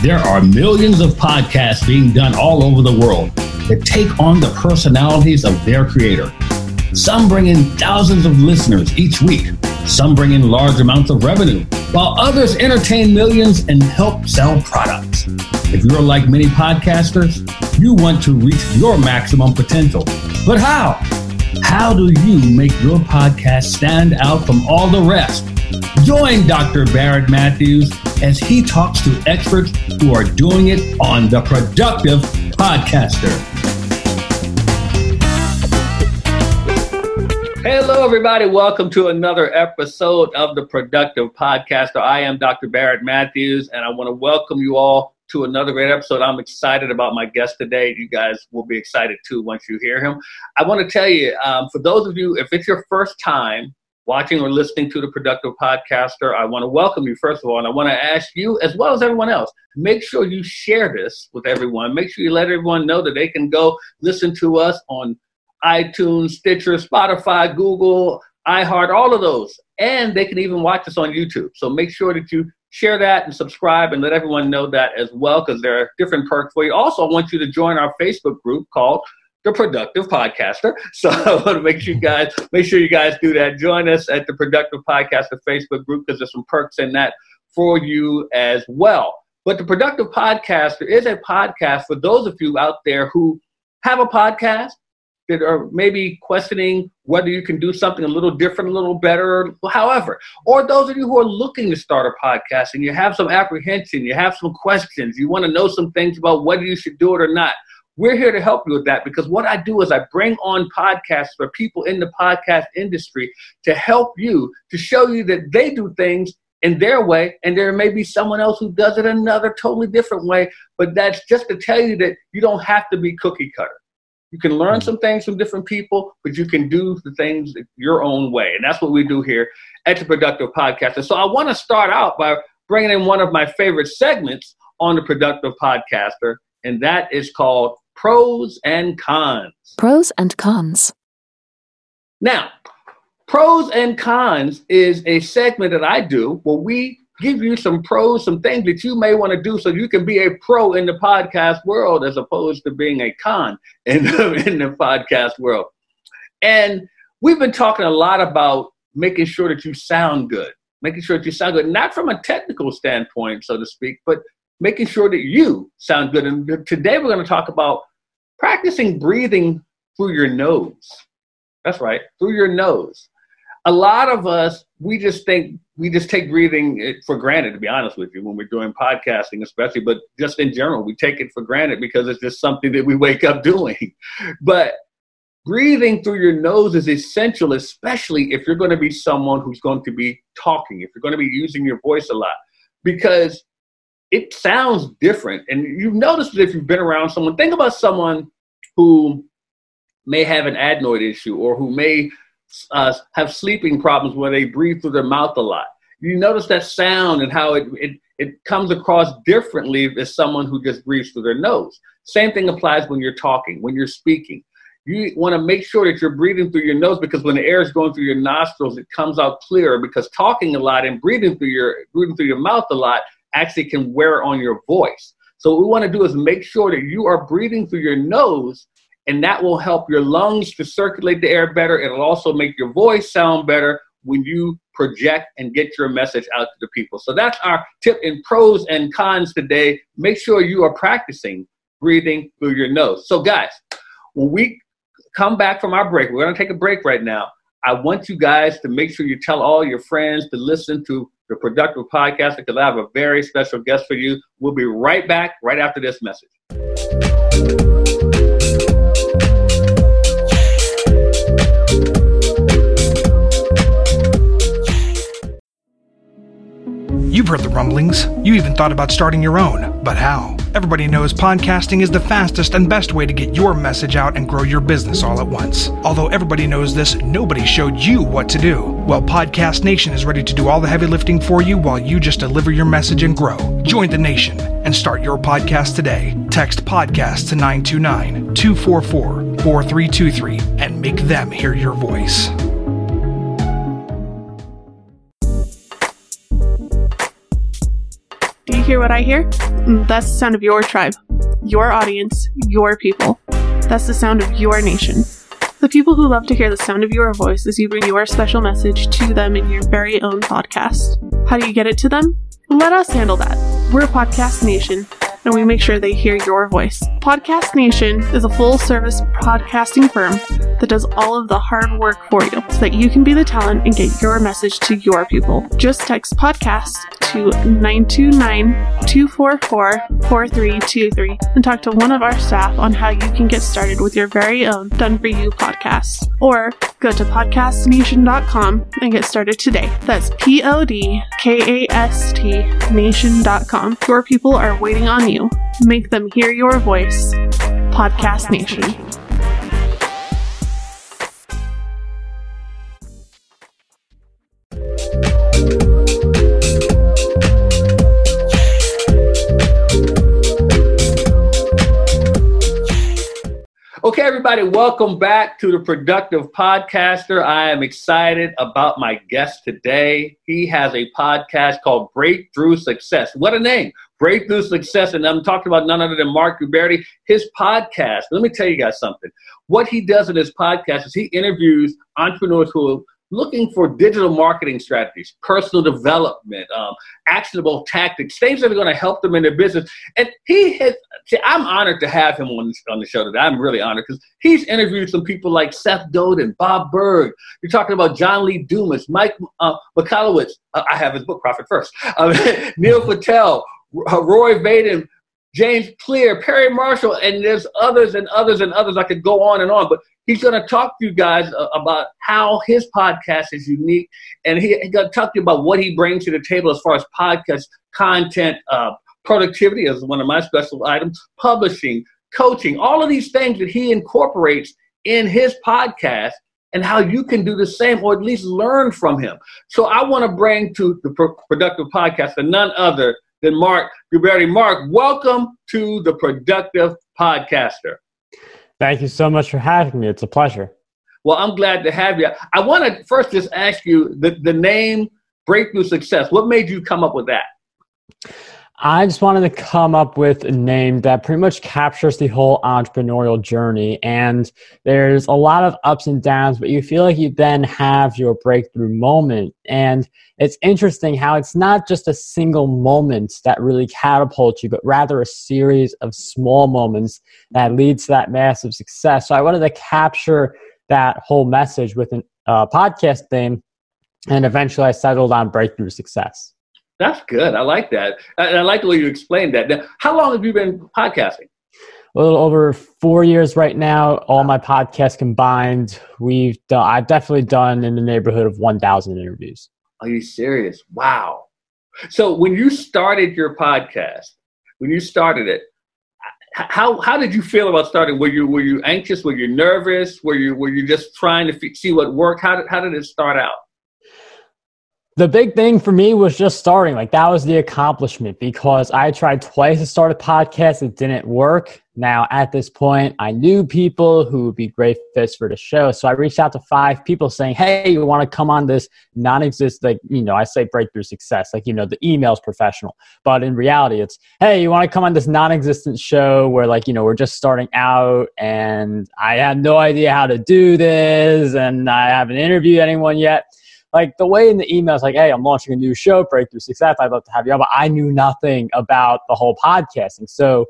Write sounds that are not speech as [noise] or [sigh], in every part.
There are millions of podcasts being done all over the world that take on the personalities of their creator. Some bring in thousands of listeners each week. Some bring in large amounts of revenue, while others entertain millions and help sell products. If you're like many podcasters, you want to reach your maximum potential. But how? How do you make your podcast stand out from all the rest? Join Dr. Barrett Matthews as he talks to experts who are doing it on The Productive Podcaster. Hello, everybody. Welcome to another episode of The Productive Podcaster. I am Dr. Barrett Matthews, and I want to welcome you all to another great episode. I'm excited about my guest today. You guys will be excited too once you hear him. I want to tell you, um, for those of you, if it's your first time watching or listening to the Productive Podcaster, I want to welcome you, first of all, and I want to ask you, as well as everyone else, make sure you share this with everyone. Make sure you let everyone know that they can go listen to us on iTunes, Stitcher, Spotify, Google, iHeart, all of those. And they can even watch us on YouTube. So make sure that you share that and subscribe and let everyone know that as well because there are different perks for you. Also, I want you to join our Facebook group called the Productive Podcaster. [laughs] So I want to make sure you guys make sure you guys do that. Join us at the Productive Podcaster Facebook group because there's some perks in that for you as well. But the Productive Podcaster is a podcast for those of you out there who have a podcast that are maybe questioning whether you can do something a little different, a little better, however. Or those of you who are looking to start a podcast and you have some apprehension, you have some questions, you want to know some things about whether you should do it or not. We're here to help you with that because what I do is I bring on podcasts for people in the podcast industry to help you, to show you that they do things in their way, and there may be someone else who does it another totally different way. But that's just to tell you that you don't have to be cookie cutter. You can learn mm. some things from different people, but you can do the things your own way. And that's what we do here at the Productive Podcast. And so I want to start out by bringing in one of my favorite segments on the Productive Podcaster, and that is called Pros and Cons. Pros and Cons. Now, Pros and Cons is a segment that I do where we give you some pros, some things that you may want to do so you can be a pro in the podcast world as opposed to being a con [laughs] in the, in the podcast world. And we've been talking a lot about making sure that you sound good, making sure that you sound good, not from a technical standpoint, so to speak, but making sure that you sound good. And today we're going to talk about practicing breathing through your nose. That's right, through your nose. A lot of us, we just think we just take breathing for granted, to be honest with you, when we're doing podcasting, especially, but just in general, we take it for granted because it's just something that we wake up [laughs] doing. But breathing through your nose is essential, especially if you're going to be someone who's going to be talking, if you're going to be using your voice a lot, because it sounds different. And you've noticed that if you've been around someone, think about someone who may have an adenoid issue or who may uh, have sleeping problems where they breathe through their mouth a lot. You notice that sound and how it, it, it comes across differently as someone who just breathes through their nose. Same thing applies when you're talking, when you're speaking. You want to make sure that you're breathing through your nose because when the air is going through your nostrils, it comes out clearer because talking a lot and breathing through your breathing through your mouth a lot actually can wear on your voice. So what we want to do is make sure that you are breathing through your nose and that will help your lungs to circulate the air better. It'll also make your voice sound better when you project and get your message out to the people. So that's our tip in pros and cons today. Make sure you are practicing breathing through your nose. So, guys, when we come back from our break, we're going to take a break right now. I want you guys to make sure you tell all your friends to listen to the Productive Podcast because I have a very special guest for you. We'll be right back right after this message. You've heard the rumblings. You even thought about starting your own. But how? Everybody knows podcasting is the fastest and best way to get your message out and grow your business all at once. Although everybody knows this, nobody showed you what to do. Well, Podcast Nation is ready to do all the heavy lifting for you while you just deliver your message and grow. Join the nation and start your podcast today. Text podcast to 929 244 4323 and make them hear your voice. Hear what I hear? Mm, That's the sound of your tribe, your audience, your people. That's the sound of your nation. The people who love to hear the sound of your voice as you bring your special message to them in your very own podcast. How do you get it to them? Let us handle that. We're Podcast Nation, and we make sure they hear your voice. Podcast Nation is a full service podcasting firm that does all of the hard work for you so that you can be the talent and get your message to your people. Just text podcast to 929 244 4323 and talk to one of our staff on how you can get started with your very own Done For You podcast. Or go to podcastnation.com and get started today. That's P O D K A S T nation.com. Your people are waiting on you. Make them hear your voice. Podcast Nation. Okay, everybody, welcome back to the Productive Podcaster. I am excited about my guest today. He has a podcast called Breakthrough Success. What a name! Breakthrough Success. And I'm talking about none other than Marc Guberti. His podcast, let me tell you guys something. What he does in his podcast is he interviews entrepreneurs who looking for digital marketing strategies, personal development, um, actionable tactics, things that are going to help them in their business. And he has, see, I'm honored to have him on, on the show today. I'm really honored because he's interviewed some people like Seth Godin, Bob Burg. You're talking about John Lee Dumas, Mike uh, Michalowicz. Uh, I have his book, Profit First. Uh, [laughs] Neil Patel, uh, Rory Vaden, James Clear, Perry Marshall, and there's others and others and others. I could go on and on, but he's going to talk to you guys uh, about how his podcast is unique, and he, he's going to talk to you about what he brings to the table as far as podcast content, uh, productivity is one of my special items, publishing, coaching, all of these things that he incorporates in his podcast and how you can do the same or at least learn from him. So I want to bring to the Pro- Productive Podcast and none other than Marc Guberti. Marc, welcome to the Productive Podcaster. Thank you so much for having me. It's a pleasure. Well, I'm glad to have you. I want to first just ask you the, the name Breakthrough Success. What made you come up with that? I just wanted to come up with a name that pretty much captures the whole entrepreneurial journey. And there's a lot of ups and downs, but you feel like you then have your breakthrough moment. And it's interesting how it's not just a single moment that really catapults you, but rather a series of small moments that leads to that massive success. So I wanted to capture that whole message with a uh, podcast theme. And eventually I settled on breakthrough success. That's good. I like that. I, I like the way you explained that. Now, how long have you been podcasting? A little over four years right now. All my podcasts combined, we've done. I've definitely done in the neighborhood of one thousand interviews. Are you serious? Wow. So when you started your podcast, when you started it, how how did you feel about starting? Were you were you anxious? Were you nervous? Were you were you just trying to f- see what worked? How did how did it start out? The big thing for me was just starting. Like that was the accomplishment because I tried twice to start a podcast. It didn't work. Now at this point, I knew people who would be great fits for the show. So I reached out to five people saying, Hey, you want to come on this non-exist, like, you know, I say breakthrough success, like, you know, the email's professional, but in reality it's, Hey, you want to come on this non-existent show where like, you know, we're just starting out and I had no idea how to do this and I haven't interviewed anyone yet like the way in the email is like, hey, I'm launching a new show, Breakthrough Success. I'd love to have you on, but I knew nothing about the whole podcasting. So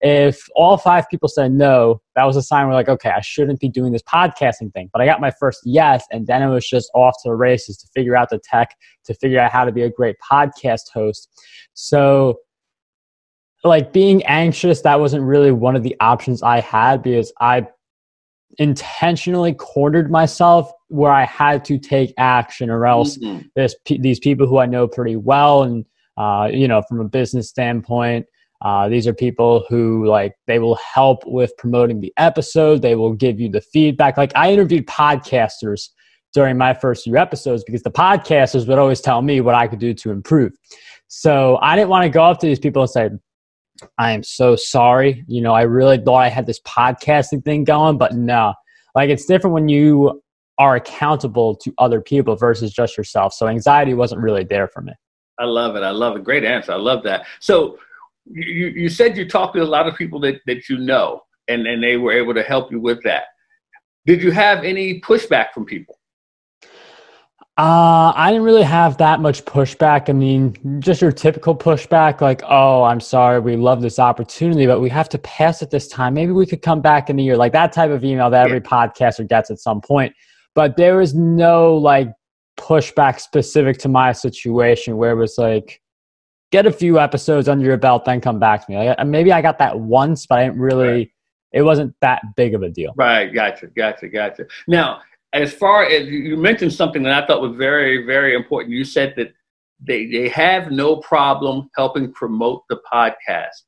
if all five people said no, that was a sign we're like, okay, I shouldn't be doing this podcasting thing. But I got my first yes, and then it was just off to the races to figure out the tech, to figure out how to be a great podcast host. So like being anxious, that wasn't really one of the options I had because I intentionally cornered myself where I had to take action, or else mm-hmm. p- these people who I know pretty well, and uh, you know, from a business standpoint, uh, these are people who like they will help with promoting the episode. They will give you the feedback. Like I interviewed podcasters during my first few episodes because the podcasters would always tell me what I could do to improve. So I didn't want to go up to these people and say, I am so sorry. You know, I really thought I had this podcasting thing going, but no. Like it's different when you are accountable to other people versus just yourself. So anxiety wasn't really there for me. I love it. I love it. Great answer. I love that. So you, you said you talked to a lot of people that, that you know and, and they were able to help you with that. Did you have any pushback from people? Uh, I didn't really have that much pushback. I mean, just your typical pushback, like, oh, I'm sorry, we love this opportunity, but we have to pass it this time. Maybe we could come back in a year. Like that type of email that every podcaster gets at some point. But there was no like pushback specific to my situation where it was like, get a few episodes under your belt, then come back to me. Like, maybe I got that once, but I didn't really. Right. It wasn't that big of a deal. Right. Gotcha. Gotcha. Gotcha. Now, as far as you mentioned something that I thought was very, very important. You said that they, they have no problem helping promote the podcast.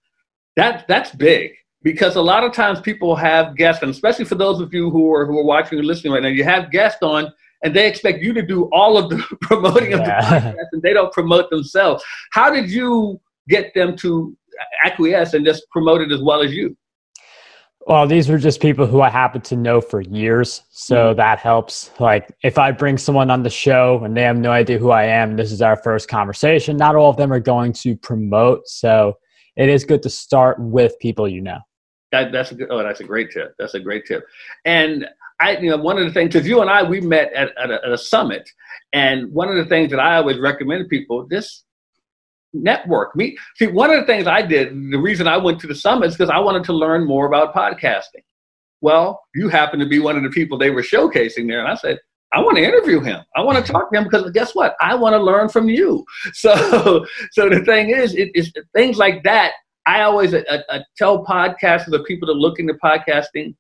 That that's big because a lot of times people have guests, and especially for those of you who are who are watching and listening right now, you have guests on and they expect you to do all of the [laughs] promoting yeah. of the [laughs] podcast and they don't promote themselves. How did you get them to acquiesce and just promote it as well as you? Well, these were just people who I happen to know for years. So mm-hmm. that helps. Like, if I bring someone on the show and they have no idea who I am, this is our first conversation, not all of them are going to promote. So it is good to start with people you know. That, that's a good, oh, that's a great tip. That's a great tip. And I, you know, one of the things, because you and I, we met at, at a, at a summit. And one of the things that I always recommend to people, this network. Me see one of the things I did, the reason I went to the summit is because I wanted to learn more about podcasting. Well, you happen to be one of the people they were showcasing there, and I said, I want to interview him. I want to talk to him because guess what? I want to learn from you. [laughs] So, so the thing is, it is things like that. I always uh, uh, tell podcasters, the people that look into podcasting,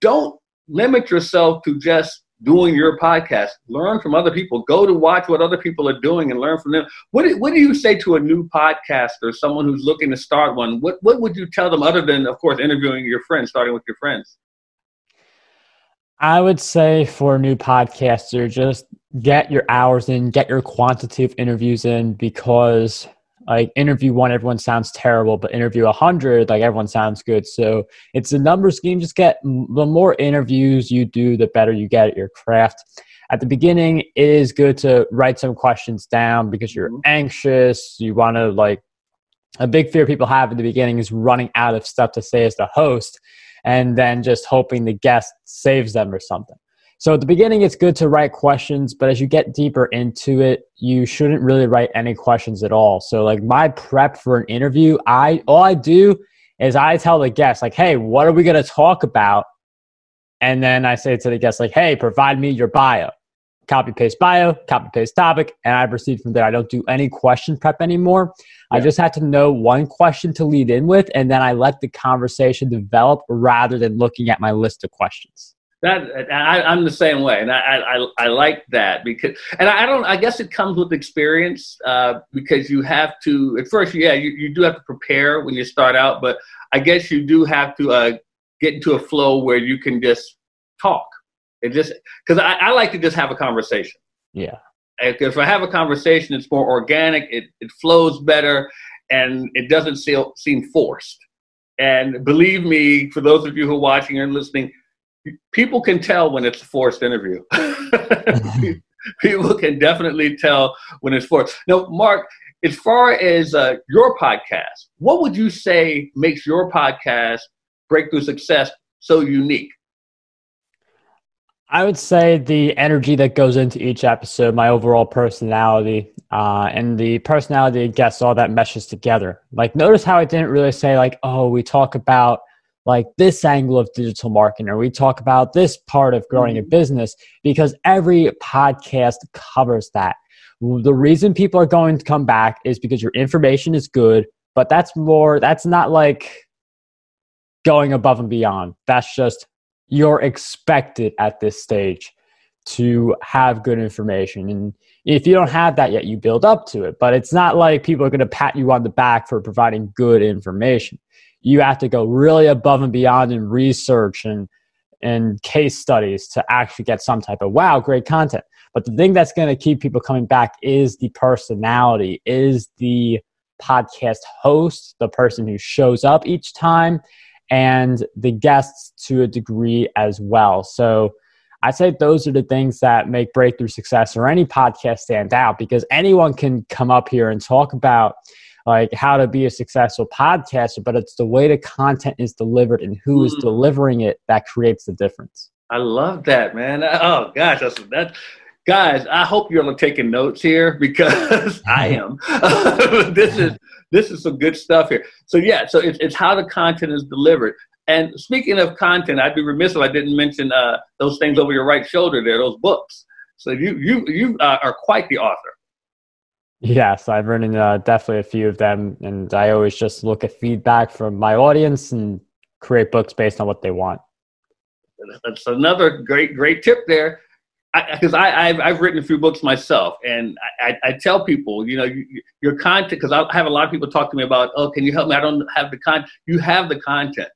don't limit yourself to just doing your podcast. Learn from other people. Go to watch what other people are doing and learn from them. What do, what do you say to a new podcaster, someone who's looking to start one? What what would you tell them other than, of course, interviewing your friends, starting with your friends? I would say for a new podcaster, just get your hours in, get your quantitative interviews in because like interview one everyone sounds terrible but interview 100 like everyone sounds good. So it's a numbers game just get the more interviews you do the better you get at your craft. At the beginning it is good to write some questions down because you're mm-hmm. anxious. You want to like a big fear people have in the beginning is running out of stuff to say as the host and then just hoping the guest saves them or something so at the beginning, it's good to write questions, but as you get deeper into it, you shouldn't really write any questions at all. So like my prep for an interview, I all I do is I tell the guest like, "Hey, what are we going to talk about?" And then I say to the guest like, "Hey, provide me your bio." Copy paste bio, copy paste topic, and I proceed from there. I don't do any question prep anymore. Yeah. I just have to know one question to lead in with, and then I let the conversation develop rather than looking at my list of questions. That I, am the same way, and I, I I like that because, and I don't. I guess it comes with experience uh, because you have to. At first, yeah, you, you do have to prepare when you start out, but I guess you do have to uh, get into a flow where you can just talk. It just because I, I like to just have a conversation. Yeah. If I have a conversation, it's more organic. It it flows better, and it doesn't seem seem forced. And believe me, for those of you who are watching and listening people can tell when it's a forced interview. [laughs] [laughs] people can definitely tell when it's forced. Now, Marc, as far as uh, your podcast, what would you say makes your podcast breakthrough success so unique? I would say the energy that goes into each episode, my overall personality, uh, and the personality of guests, all that meshes together. Like, notice how I didn't really say, like, oh, we talk about like this angle of digital marketing or we talk about this part of growing a mm-hmm. business because every podcast covers that. The reason people are going to come back is because your information is good but that's more that's not like going above and beyond. That's just you're expected at this stage to have good information. And if you don't have that yet you build up to it. But it's not like people are going to pat you on the back for providing good information you have to go really above and beyond in research and and case studies to actually get some type of wow great content. But the thing that's going to keep people coming back is the personality is the podcast host the person who shows up each time and the guests to a degree as well. So I'd say those are the things that make breakthrough success or any podcast stand out because anyone can come up here and talk about like how to be a successful podcaster, but it's the way the content is delivered and who mm. is delivering it that creates the difference. I love that, man. Oh gosh, that's that. Guys, I hope you're taking notes here [laughs] because I [laughs] am. [laughs] this is this is some good stuff here. So yeah, so it's it's how the content is delivered. And speaking of content, I'd be remiss if I didn't mention uh, those things over your right shoulder there, those books. So you you you uh, are quite the author. Yes, I've written uh, definitely a few of them, and I always just look at feedback from my audience and create books based on what they want. That's another great great tip there, because I, I, have I've written a few books myself, and I, I tell people, you know, you, your content, because I have a lot of people talk to me about, oh, can you help me? I don't have the content. You have the content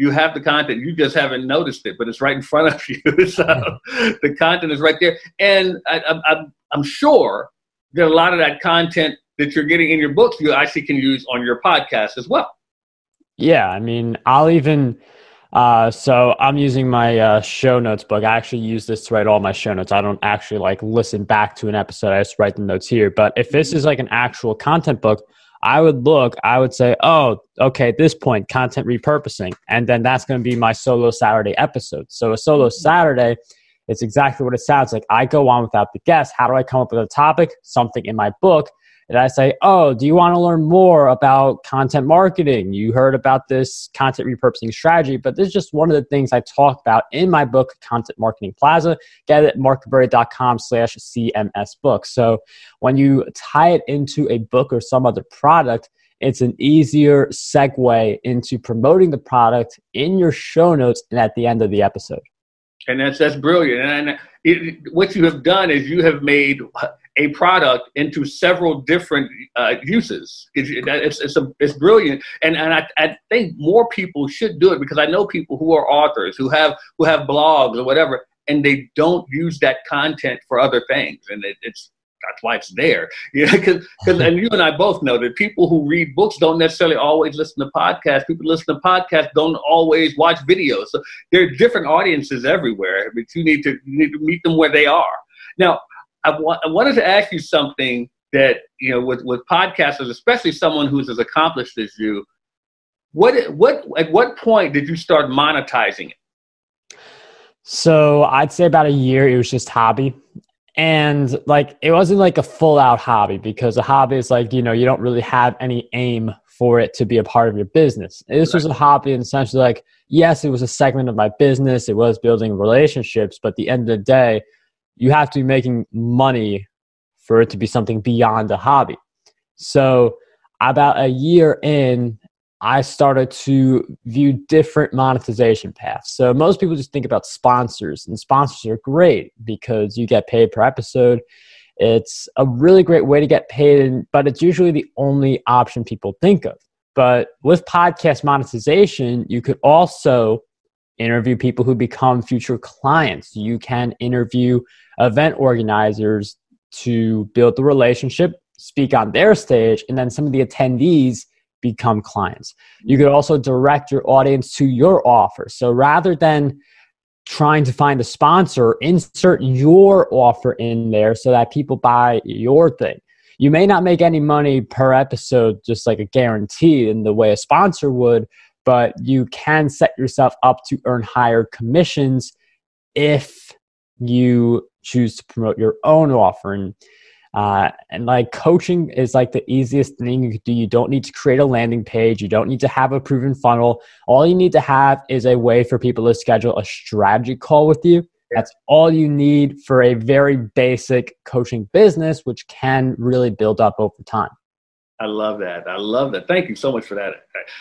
you have the content you just haven't noticed it but it's right in front of [laughs] you so the content is right there and I, I'm, I'm sure that a lot of that content that you're getting in your books you actually can use on your podcast as well yeah i mean i'll even uh, so i'm using my uh, show notes book i actually use this to write all my show notes i don't actually like listen back to an episode i just write the notes here but if this is like an actual content book I would look, I would say, oh, okay, at this point, content repurposing. And then that's going to be my solo Saturday episode. So a solo. Saturday, it's exactly what it sounds like. I go on without the guest. How do I come up with a topic? Something in my book and I say, Oh, do you want to learn more about content marketing? You heard about this content repurposing strategy, but this is just one of the things I talk about in my book, Content Marketing Plaza. Get it at slash CMS book. So when you tie it into a book or some other product, it's an easier segue into promoting the product in your show notes and at the end of the episode. And that's that's brilliant. And it, what you have done is you have made a product into several different uh, uses. It's, it's, a, it's brilliant, and and I, I think more people should do it because I know people who are authors who have who have blogs or whatever, and they don't use that content for other things, and it, it's that's why it's there. [laughs] You know, because and you and I both know that people who read books don't necessarily always listen to podcasts. People listen to podcasts don't always watch videos. So there are different audiences everywhere, but you need to you need to meet them where they are. Now, I, wa- I wanted to ask you something that you know with with podcasters, especially someone who's as accomplished as you. What what at what point did you start monetizing it? So I'd say about a year. It was just hobby, and like it wasn't like a full out hobby because a hobby is like you know you don't really have any aim for it to be a part of your business. This right. was a hobby and essentially like yes, it was a segment of my business. It was building relationships, but at the end of the day you have to be making money for it to be something beyond a hobby. So, about a year in, I started to view different monetization paths. So, most people just think about sponsors, and sponsors are great because you get paid per episode. It's a really great way to get paid, but it's usually the only option people think of. But with podcast monetization, you could also interview people who become future clients. You can interview event organizers to build the relationship, speak on their stage, and then some of the attendees become clients. You mm. could also direct your audience to your offer. So rather than trying to find a sponsor, insert your offer in there so that people buy your thing. You may not make any money per episode, just like a guarantee in the way a sponsor would, but you can set yourself up to earn higher commissions if you choose to promote your own offer. And, uh, and like coaching is like the easiest thing you could do. You don't need to create a landing page. You don't need to have a proven funnel. All you need to have is a way for people to schedule a strategy call with you. That's all you need for a very basic coaching business, which can really build up over time. I love that. I love that. Thank you so much for that.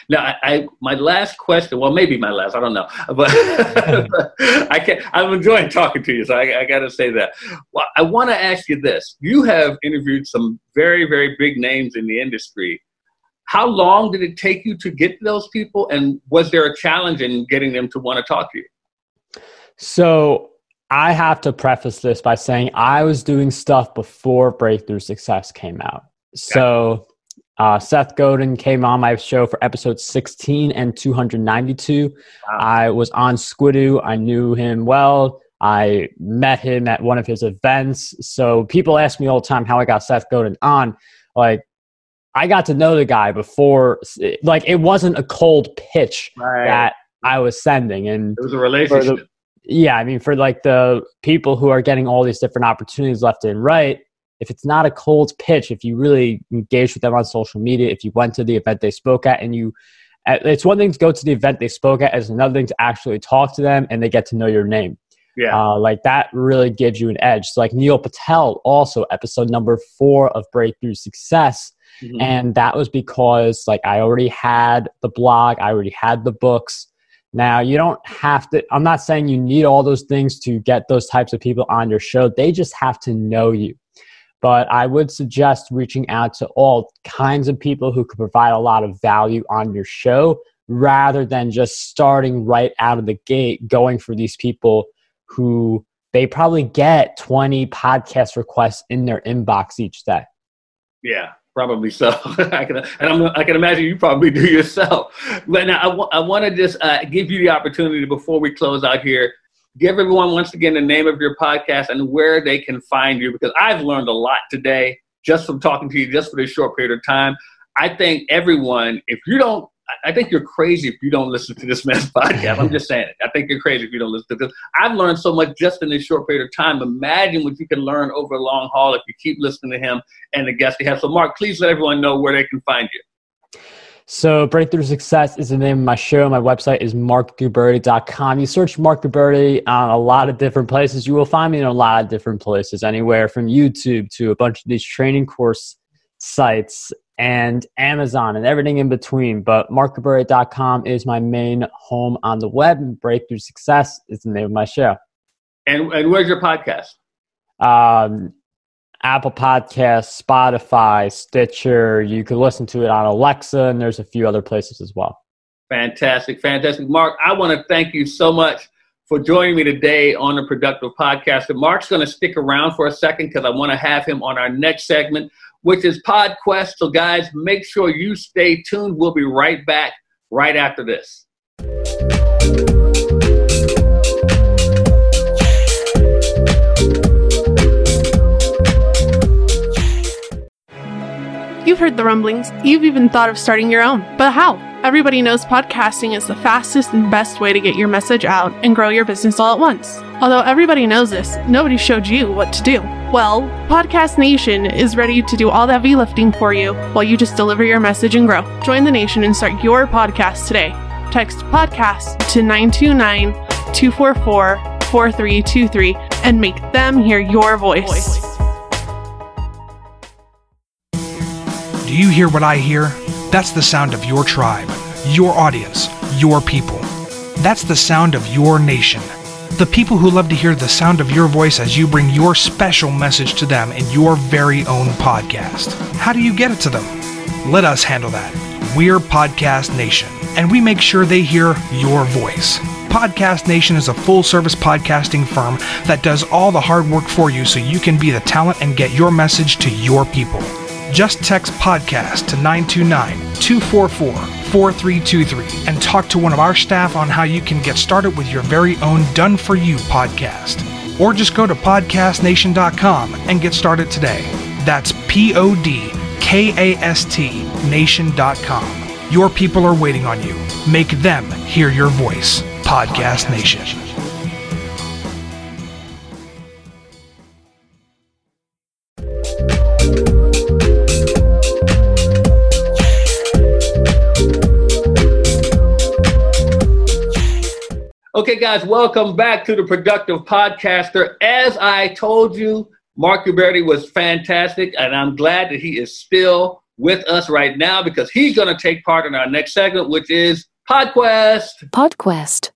Now, I, I my last question. Well, maybe my last. I don't know, [laughs] but [laughs] I can I'm enjoying talking to you, so I, I got to say that. Well, I want to ask you this. You have interviewed some very, very big names in the industry. How long did it take you to get those people, and was there a challenge in getting them to want to talk to you? So I have to preface this by saying I was doing stuff before Breakthrough Success came out. So uh, Seth Godin came on my show for episode 16 and 292. Wow. I was on Squidoo. I knew him well. I met him at one of his events. So people ask me all the time how I got Seth Godin on. Like, I got to know the guy before, like, it wasn't a cold pitch right. that I was sending. And it was a relationship. The, yeah, I mean, for like the people who are getting all these different opportunities left and right, if it's not a cold pitch, if you really engage with them on social media, if you went to the event they spoke at and you, it's one thing to go to the event they spoke at, it's another thing to actually talk to them and they get to know your name. Yeah. Uh, like that really gives you an edge. So like Neil Patel, also episode number four of Breakthrough Success. Mm-hmm. And that was because like I already had the blog, I already had the books. Now you don't have to, I'm not saying you need all those things to get those types of people on your show. They just have to know you. But I would suggest reaching out to all kinds of people who could provide a lot of value on your show rather than just starting right out of the gate going for these people who they probably get 20 podcast requests in their inbox each day. Yeah, probably so. [laughs] I can, and I'm, i can imagine you probably do yourself. But now I, w- I want to just uh, give you the opportunity before we close out here. Give everyone once again the name of your podcast and where they can find you because I've learned a lot today just from talking to you just for this short period of time. I think everyone, if you don't I think you're crazy if you don't listen to this [laughs] man's podcast. I'm just saying it. I think you're crazy if you don't listen to this. I've learned so much just in this short period of time. Imagine what you can learn over a long haul if you keep listening to him and the guests he has. So, Marc, please let everyone know where they can find you. So, Breakthrough Success is the name of my show. My website is marcguberti.com. You search Marc Guberti on a lot of different places. You will find me in a lot of different places, anywhere from YouTube to a bunch of these training course sites and Amazon and everything in between. But marcguberti.com is my main home on the web. And Breakthrough Success is the name of my show. And, and where's your podcast? Um, Apple Podcasts, Spotify, Stitcher. You can listen to it on Alexa, and there's a few other places as well. Fantastic, fantastic. Marc, I want to thank you so much for joining me today on the Productive Podcast. And Marc's going to stick around for a second because I want to have him on our next segment which is PodQuest. So, guys, make sure you stay tuned. We'll be right back right after this. You've heard the rumblings. You've even thought of starting your own. But how? Everybody knows podcasting is the fastest and best way to get your message out and grow your business all at once. Although everybody knows this, nobody showed you what to do. Well, Podcast Nation is ready to do all the heavy lifting for you while you just deliver your message and grow. Join the nation and start your podcast today. Text podcast to 929 244 4323 and make them hear your voice. Do you hear what I hear? That's the sound of your tribe, your audience, your people. That's the sound of your nation. The people who love to hear the sound of your voice as you bring your special message to them in your very own podcast. How do you get it to them? Let us handle that. We're Podcast Nation, and we make sure they hear your voice. Podcast Nation is a full service podcasting firm that does all the hard work for you so you can be the talent and get your message to your people. Just text podcast to 929 244 4323 and talk to one of our staff on how you can get started with your very own Done For You podcast. Or just go to podcastnation.com and get started today. That's P O D K A S T nation.com. Your people are waiting on you. Make them hear your voice. Podcast Nation. Okay, guys, welcome back to the Productive Podcaster. As I told you, Marc Guberti was fantastic, and I'm glad that he is still with us right now because he's going to take part in our next segment, which is PodQuest. PodQuest.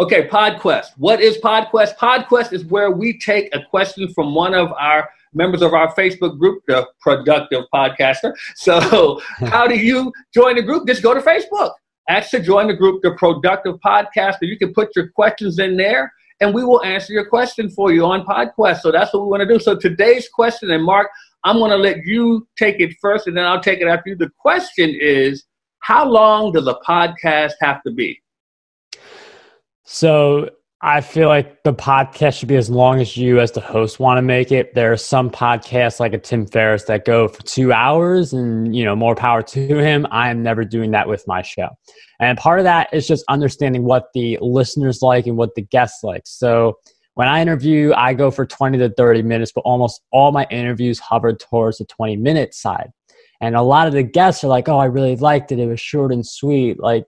Okay, PodQuest. What is PodQuest? PodQuest is where we take a question from one of our members of our Facebook group, the Productive Podcaster. So, [laughs] how do you join the group? Just go to Facebook Ask to join the group, The Productive Podcaster. You can put your questions in there and we will answer your question for you on PodQuest. So that's what we want to do. So today's question, and Marc, I'm going to let you take it first and then I'll take it after you. The question is How long does a podcast have to be? So I feel like the podcast should be as long as you, as the host, want to make it. There are some podcasts like a Tim Ferriss that go for two hours, and you know, more power to him. I am never doing that with my show, and part of that is just understanding what the listeners like and what the guests like. So when I interview, I go for twenty to thirty minutes, but almost all my interviews hover towards the twenty minute side. And a lot of the guests are like, "Oh, I really liked it. It was short and sweet." Like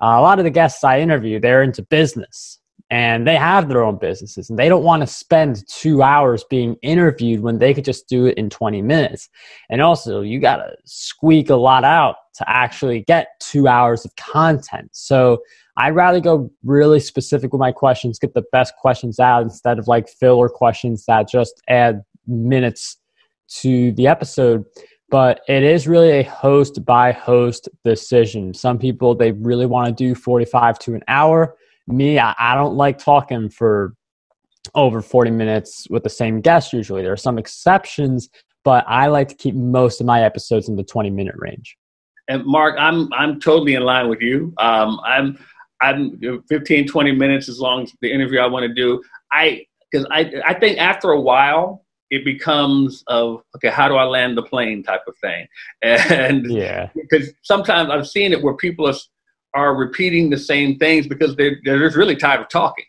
uh, a lot of the guests I interview, they're into business and they have their own businesses and they don't want to spend two hours being interviewed when they could just do it in 20 minutes. And also, you got to squeak a lot out to actually get two hours of content. So I'd rather go really specific with my questions, get the best questions out instead of like filler questions that just add minutes to the episode but it is really a host by host decision. Some people they really want to do 45 to an hour me, I, I don't like talking for over 40 minutes with the same guest usually. There are some exceptions, but I like to keep most of my episodes in the 20 minute range. And Marc, I'm I'm totally in line with you. Um, I'm I'm 15, 20 minutes as long as the interview I want to do. I because I I think after a while it becomes of okay, how do I land the plane type of thing, [laughs] and yeah, because sometimes I've seen it where people are are repeating the same things because they're, they're just really tired of talking.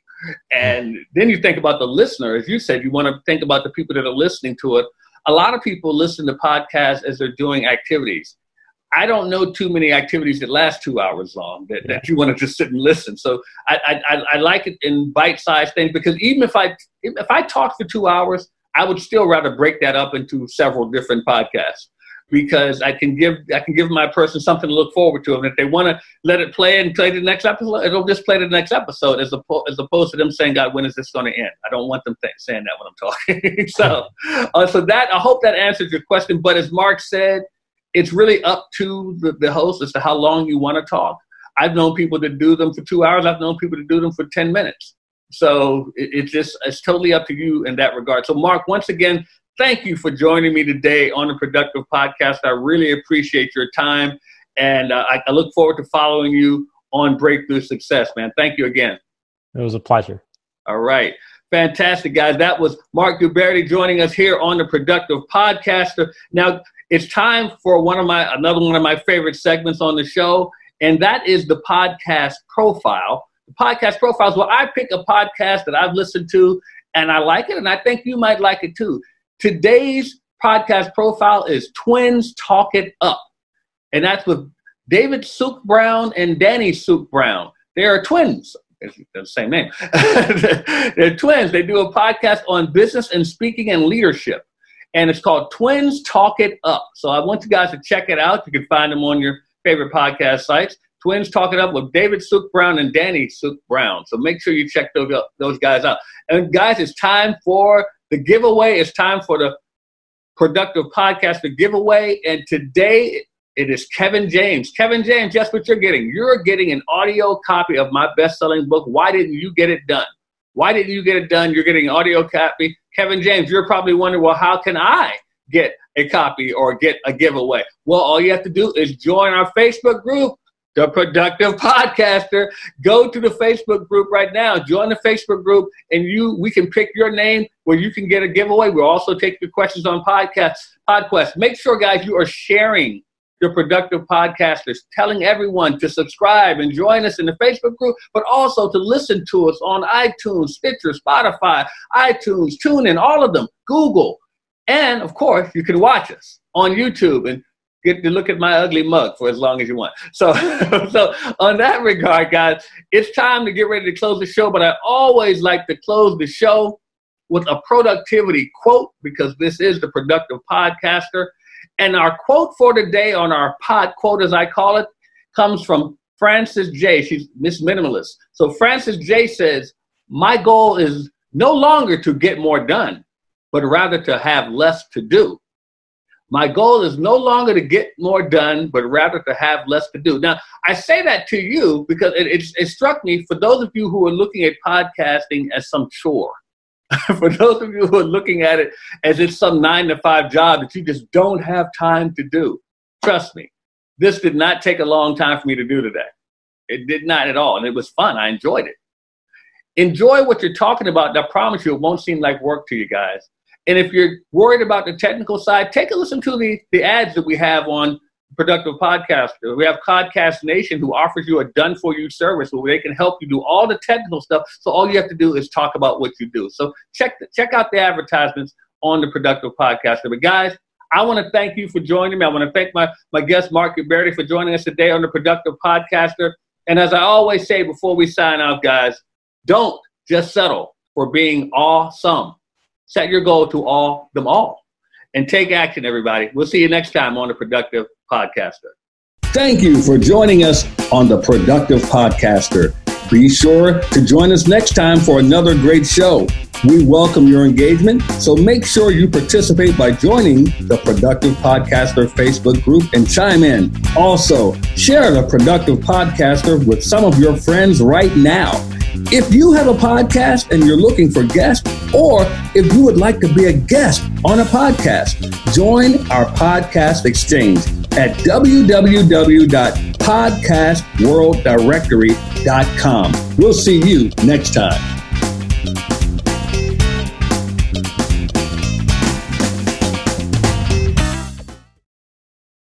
And then you think about the listener. As you said, you want to think about the people that are listening to it. A lot of people listen to podcasts as they're doing activities. I don't know too many activities that last two hours long that, that you want to just sit and listen. So I, I, I like it in bite-sized things because even if I if I talk for two hours, I would still rather break that up into several different podcasts because I can give I can give my person something to look forward to. And if they want to let it play and play the next episode, it'll just play the next episode as opposed as opposed to them saying, "God, when is this going to end?" I don't want them th- saying that when I'm talking. [laughs] so, uh, so that I hope that answers your question. But as Marc said, it's really up to the, the host as to how long you want to talk. I've known people to do them for two hours. I've known people to do them for ten minutes. So it, it's just it's totally up to you in that regard. So Marc, once again, thank you for joining me today on the Productive Podcast. I really appreciate your time, and uh, I, I look forward to following you on Breakthrough Success, man. Thank you again. It was a pleasure. All right. Fantastic, guys. That was Marc Guberti joining us here on the Productive Podcaster. Now it's time for one of my another one of my favorite segments on the show, and that is the podcast profile. The podcast profiles where I pick a podcast that I've listened to and I like it, and I think you might like it too. Today's podcast profile is Twins Talk It Up. And that's with David Suk Brown and Danny Suk Brown. They are twins. The same name. [laughs] They're twins. They do a podcast on business and speaking and leadership. And it's called Twins Talk It Up. So I want you guys to check it out. You can find them on your favorite podcast sites. Twins Talk It Up with David Suk Brown and Danny Suk Brown. So make sure you check those, those guys out. And guys, it's time for the giveaway is time for the productive podcast, the giveaway. And today it is Kevin James. Kevin James, guess what you're getting? You're getting an audio copy of my best selling book, Why Didn't You Get It Done? Why didn't you get it done? You're getting an audio copy. Kevin James, you're probably wondering, well, how can I get a copy or get a giveaway? Well, all you have to do is join our Facebook group the productive podcaster. Go to the facebook group right now. Join the facebook group and you we can pick your name where you can get a giveaway. We'll also take the questions on podcasts, podcast. Podquest make sure guys you are sharing the productive podcasters telling everyone to subscribe and join us in the facebook group but also to listen to us on itunes stitcher spotify itunes TuneIn, all of them google. And of course you can watch us on youtube and get to look at my ugly mug for as long as you want. So, [laughs] so on that regard, guys, it's time to get ready to close the show. But I always like to close the show with a productivity quote because this is the productive podcaster. And our quote for today on our pod quote, as I call it, comes from Francine Jay She's Miss Minimalist. So Francine Jay says, "My goal is no longer to get more done, but rather to have less to do." My goal is no longer to get more done, but rather to have less to do. Now, I say that to you because it, it, it struck me for those of you who are looking at podcasting as some chore, [laughs] for those of you who are looking at it as it's some nine to five job that you just don't have time to do. Trust me, this did not take a long time for me to do today. It did not at all. And it was fun. I enjoyed it. enjoy what you're talking about. And I promise you, it won't seem like work to you guys. And if you're worried about the technical side, take a listen to the, the ads that we have on Productive Podcaster. We have Podcast Nation who offers you a done for you service where they can help you do all the technical stuff. So all you have to do is talk about what you do. So check the, check out the advertisements on the Productive Podcaster. But guys, I want to thank you for joining me. I want to thank my, my guest, Marc Guberti, for joining us today on the Productive Podcaster. And as I always say before we sign off, guys, don't just settle for being awesome. Set your goal to all them all. And take action, everybody. We'll see you next time on the Productive Podcaster. Thank you for joining us on the Productive Podcaster. Be sure to join us next time for another great show. We welcome your engagement, so make sure you participate by joining the Productive Podcaster Facebook group and chime in. Also, share the Productive Podcaster with some of your friends right now. If you have a podcast and you're looking for guests, or if you would like to be a guest on a podcast, join our podcast exchange at www.podcastworlddirectory.com. We'll see you next time.